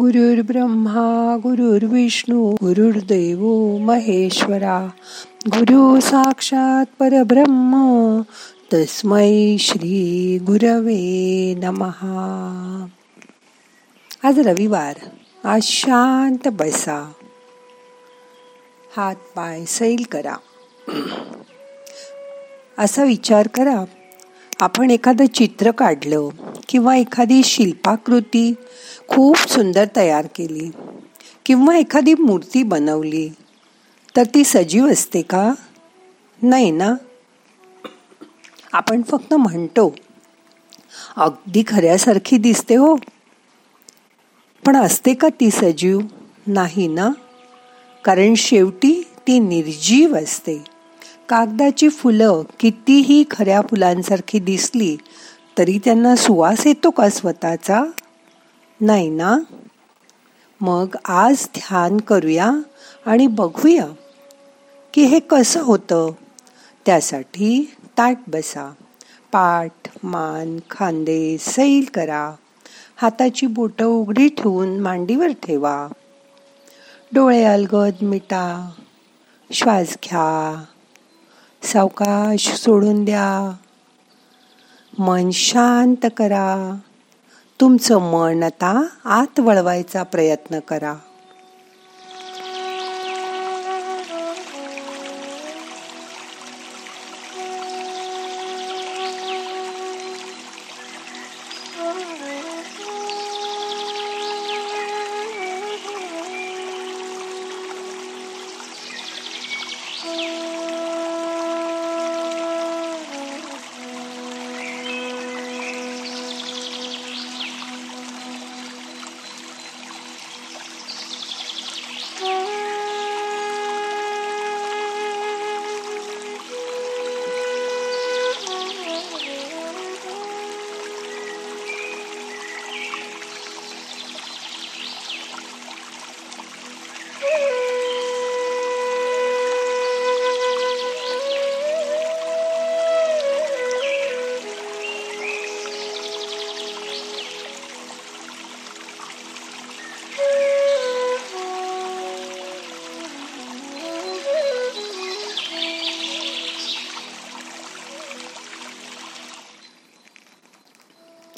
गुरुर्ब्रह्मा गुरुर्विष्णू गुरुर्देव महेश्वरा गुरु साक्षात परब्रह्म तस्मै श्री गुरवे नमहा आज रविवार आज शांत बसा. हात पाय सैल करा. असा विचार करा आपण एखादं चित्र काढलं किंवा एखादी शिल्पाकृती खूप सुंदर तयार केली किंवा एखादी मूर्ती बनवली तर ती सजीव असते का? नाही ना? आपण फक्त म्हणतो अगदी खऱ्यासारखी दिसते हो. पण असते का ती सजीव? नाही ना? कारण शेवटी ती निर्जीव असते. कागदाची फुलं कितीही खऱ्या फुलांसारखी दिसली तरी त्यांना सुवास येतो का स्वतःचा? नाही ना? मग आज ध्यान करूया आणि बघूया की हे कसं होतं. त्यासाठी ताट बसा. पाठ मान खांदे सैल करा. हाताची बोटं उघडी ठेवून मांडीवर ठेवा. डोळे अलगद मिटा. श्वास घ्या. सावकाश सोडून द्या. मन शांत करा. तुमचं मन आता आत वळवायचा प्रयत्न करा.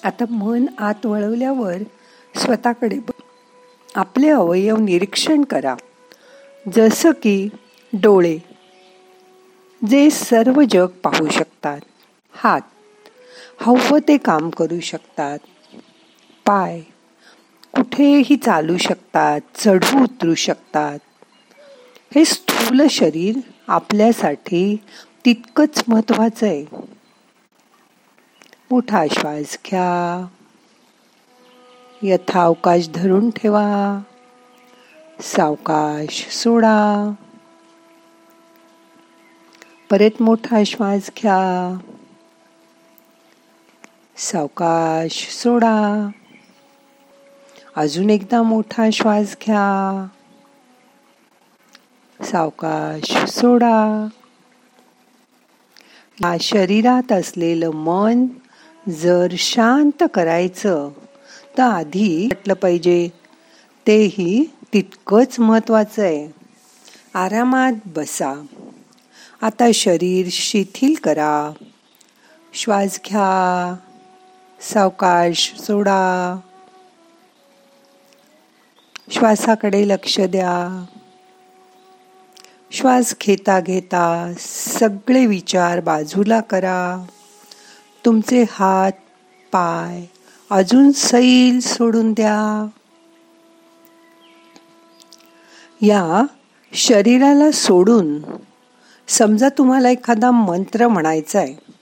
आता मन आत वळवल्यावर स्वतःकडे आपले अवयव निरीक्षण करा. जसं की डोळे जे सर्व जग पाहू शकतात. हात हवं ते काम करू शकतात. पाय कुठेही चालू शकतात चढू उतरू शकतात. हे स्थूल शरीर आपल्यासाठी तितकंच महत्वाचं आहे. मोठा श्वास घ्या. यथावकाश धरून ठेवा. सावकाश सोडा. परत मोठा श्वास घ्या. सावकाश सोडा. अजून एकदा मोठा श्वास घ्या. सावकाश सोडा. या शरीरात असलेलं मन जर शांत करायचं तर आधी म्हटलं पाहिजे. तेही तितकंच महत्वाचं आहे. आरामात बसा. आता शरीर शिथिल करा. श्वास घ्या. सावकाश सोडा. श्वासाकडे लक्ष द्या. श्वास घेता घेता सगळे विचार बाजूला करा. तुमचे हात पाय अजून सैल सोडून द्या. या शरीराला सोडून समजा तुम्हाला एखादा मंत्र म्हणायचा आहे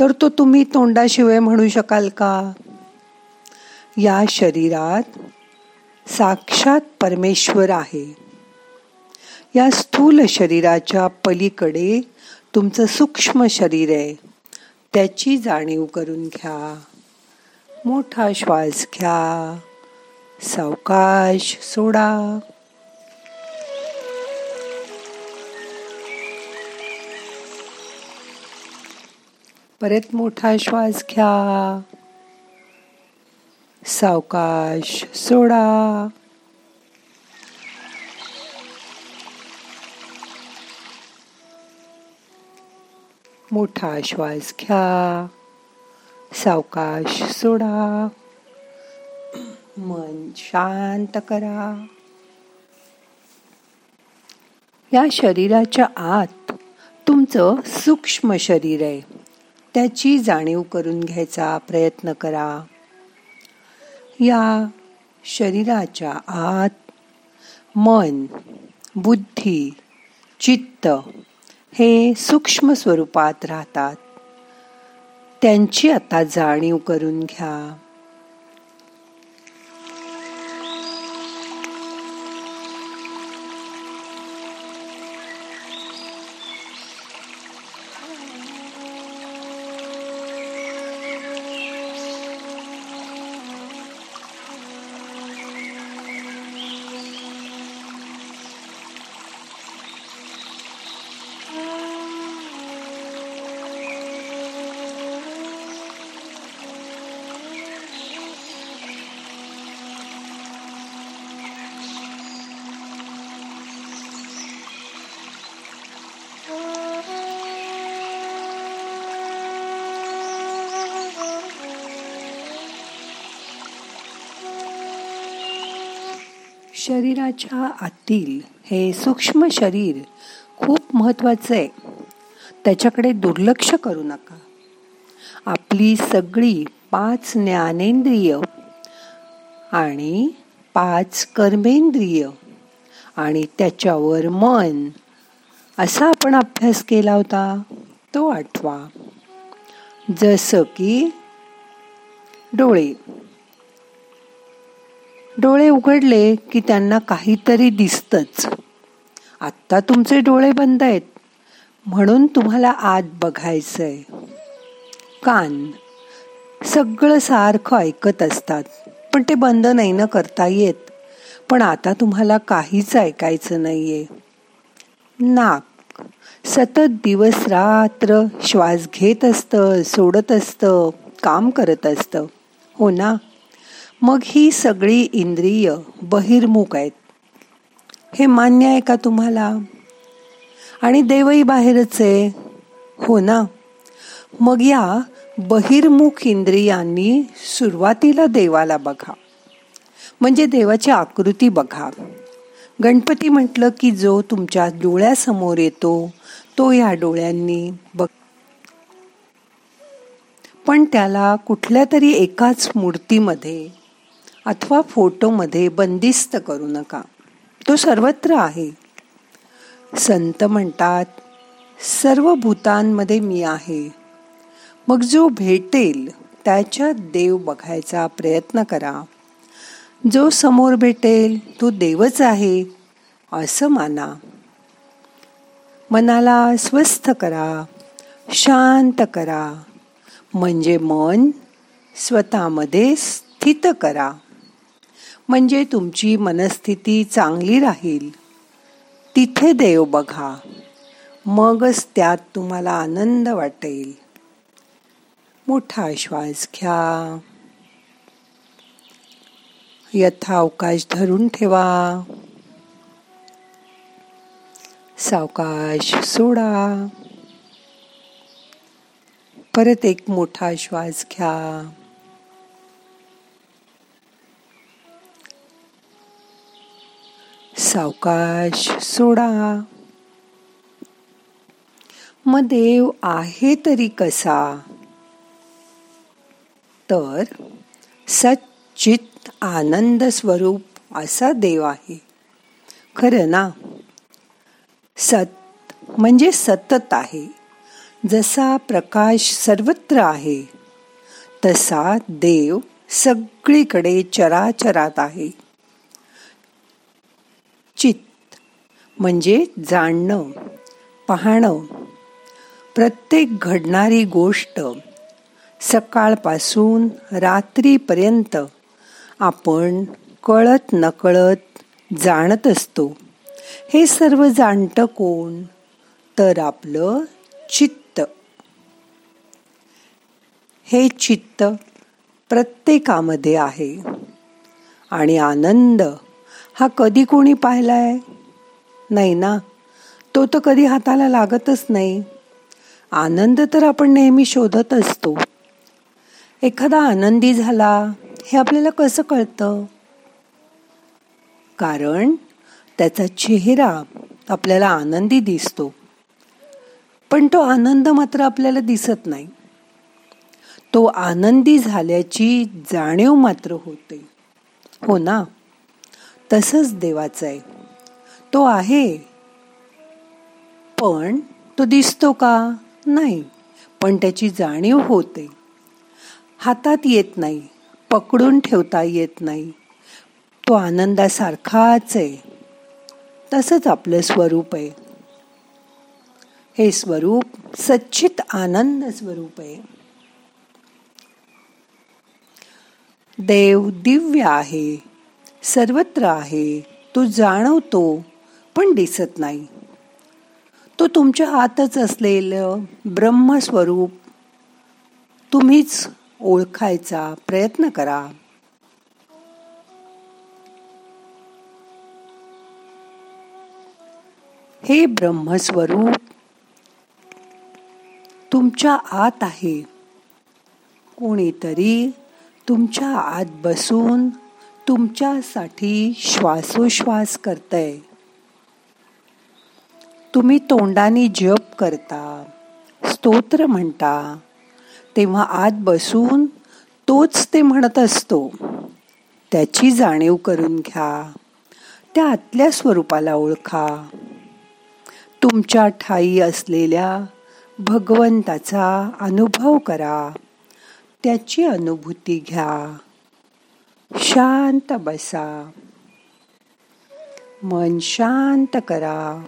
तर तो तुम्ही तोंडाशिवाय म्हणू शकाल का? या शरीरात साक्षात परमेश्वर आहे. या स्थूल शरीराच्या पलीकडे तुमचं सूक्ष्म शरीर आहे. त्याची जाणीव करून घ्या. मोठा श्वास घ्या. सावकाश सोडा. परत मोठा श्वास घ्या. सावकाश सोडा. मोठा श्वास घ्या सावकाश सोडा मन शांत करा. या शरीराच्या आत तुमचं सूक्ष्म शरीर आहे. त्याची जाणीव करून घ्यायचा प्रयत्न करा. या शरीराच्या आत मन बुद्धी चित्त हे सूक्ष्म स्वरूपात राहतात. त्यांची आता जाणीव करून घ्या. शरीराच्या आतील हे सूक्ष्म शरीर खूप महत्वाचं आहे. त्याच्याकडे दुर्लक्ष करू नका. आपली सगळी पाच ज्ञानेंद्रिय आणि पाच कर्मेंद्रिय आणि त्याच्यावर मन असा आपण अभ्यास केला होता तो आठवा. जसं की डोळे. डोळे उघडले की त्यांना काहीतरी दिसतंच. आत्ता तुमचे डोळे बंद आहेत. म्हणून तुम्हाला आत बघायचंय. कान. सगळं सारखं ऐकत असतात. पण ते बंद नाही ना करता येत. पण आता तुम्हाला काहीच ऐकायचं नाहीये. नाक. सतत दिवस रात्र श्वास घेत असतं सोडत असतं काम करत असतं. हो ना? मग ही सगळी इंद्रिय बहिर्मुख आहेत. हे मान्य आहे का तुम्हाला? आणि देवही बाहेरच आहे. हो ना? मग या बहिर्मुख इंद्रियांनी सुरुवातीला देवाला बघा. म्हणजे देवाची आकृती बघा. गणपती म्हटलं की जो तुमच्या डोळ्यासमोर येतो तो या डोळ्यांनी बघ. पण त्याला कुठल्या तरी एकाच मूर्तीमध्ये अथवा फोटोमध्ये बंदिस्त करू नका. तो सर्वत्र आहे. संत म्हणतात सर्व भूतांमध्ये मी आहे. मग जो भेटेल त्याच्यात देव बघायचा प्रयत्न करा. जो समोर भेटेल तो देवच आहे. असं माना. मनाला स्वस्थ करा शांत करा. म्हणजे मन स्वतःमध्ये स्थित करा. म्हणजे तुमची मनस्थिती चांगली राहील. तिथे देव बघा. मगच त्यात तुम्हाला आनंद वाटेल. मोठा श्वास घ्या. यथावकाश धरून ठेवा. सावकाश सोडा. परत एक मोठा श्वास घ्या. सावकाश सोडा. मग देव आहे तरी कसा? तर सच्चित आनंद स्वरूप असा देव आहे. खरं ना? सत म्हणजे सतत आहे. जसा प्रकाश सर्वत्र आहे तसा देव सगळीकडे चराचरात आहे चित्त म्हणजे जाणणं पाहणं. प्रत्येक घडणारी गोष्ट सकाळपासून रात्रीपर्यंत आपण कळत नकळत जाणत असतो. हे सर्व जाणतं कोण? तर आपलं चित्त. हे चित्त प्रत्येकामध्ये आहे. आणि आनंद हा कधी कोणी पाहिलाय? नाही ना. तो तर कधी हाताला लागतच नाही. आनंद तर आपण नेहमी शोधत असतो. एखादा आनंदी झाला हे आपल्याला कसं कळतं? कारण त्याचा चेहरा आपल्याला आनंदी दिसतो. पण तो आनंद मात्र आपल्याला दिसत नाही. तो आनंदी झाल्याची जाणीव मात्र होते. हो ना? तसंच देवाचं आहे. तो आहे. पण तो दिसतो का? नाही. पण त्याची जाणीव होते. हातात येत नाही. पकडून ठेवता येत नाही. तो आनंदासारखाच आहे. तसंच आपलं स्वरूप आहे. हे स्वरूप सच्चित आनंद स्वरूप आहे. देव दिव्य आहे. सर्वत्र आहे. तो जाणवतो. पण दिसत नाही. तो तुमच्या आतच असलेलं ब्रह्मस्वरूप तुम्हीच ओळखायचा प्रयत्न करा. हे ब्रह्मस्वरूप तुमच्या आत आहे. कोणीतरी तुमच्या आत बसून तुमच्यासाठी श्वासोश्वास करतंय. तुम्ही तोंडाने जप करता स्तोत्र म्हणता तेव्हा आत बसून तोच ते म्हणत असतो. त्याची जाणीव करून घ्या त्या आतल्या स्वरूपाला ओळखा. तुमच्या ठाई असलेल्या भगवंताचा अनुभव करा त्याची अनुभूती घ्या. शांत बसा. मन शांत करा.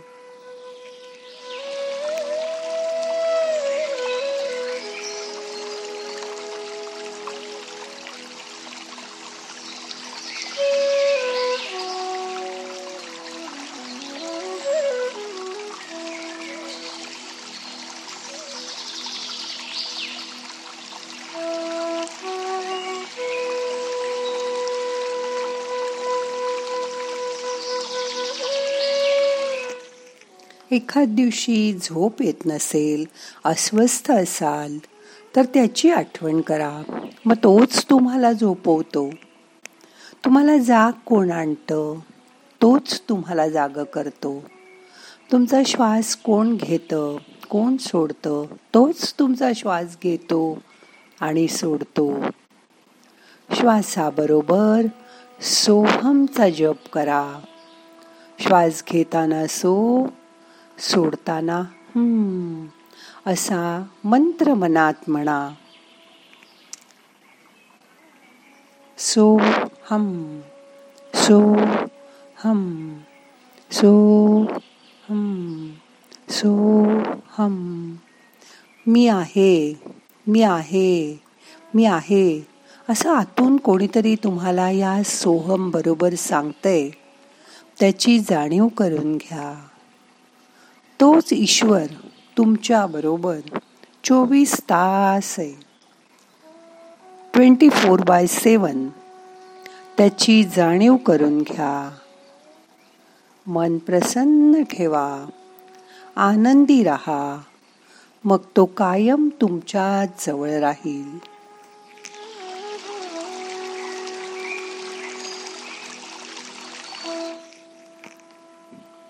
एखाद दिवशी झोप येत नसेल अस्वस्थ असाल तर त्याची आठवण करा. मग तोच तुम्हाला झोपवतो. तुम्हाला जाग कोण आणतं? तोच तुम्हाला जाग करतो. तुमचा श्वास कोण घेतं? कोण सोडतं? तोच तुमचा श्वास घेतो आणि सोडतो. श्वासाबरोबर सोहमचा जप करा. श्वास घेताना सो सोडताना. हम्म. असा मंत्र मनात म्हणा. सो हम सो हम सो हम सो हम. मी आहे मी आहे मी आहे. असं आतून कोणीतरी तुम्हाला या सोहम बरोबर सांगतंय. त्याची जाणीव करून घ्या. तोच ईश्वर तुमच्या बरोबर चोवीस तास आहे. Twenty four by seven. त्याची जाणीव करून घ्या. मन प्रसन्न ठेवा. आनंदी राहा. मग तो कायम तुमच्या जवळ राहील.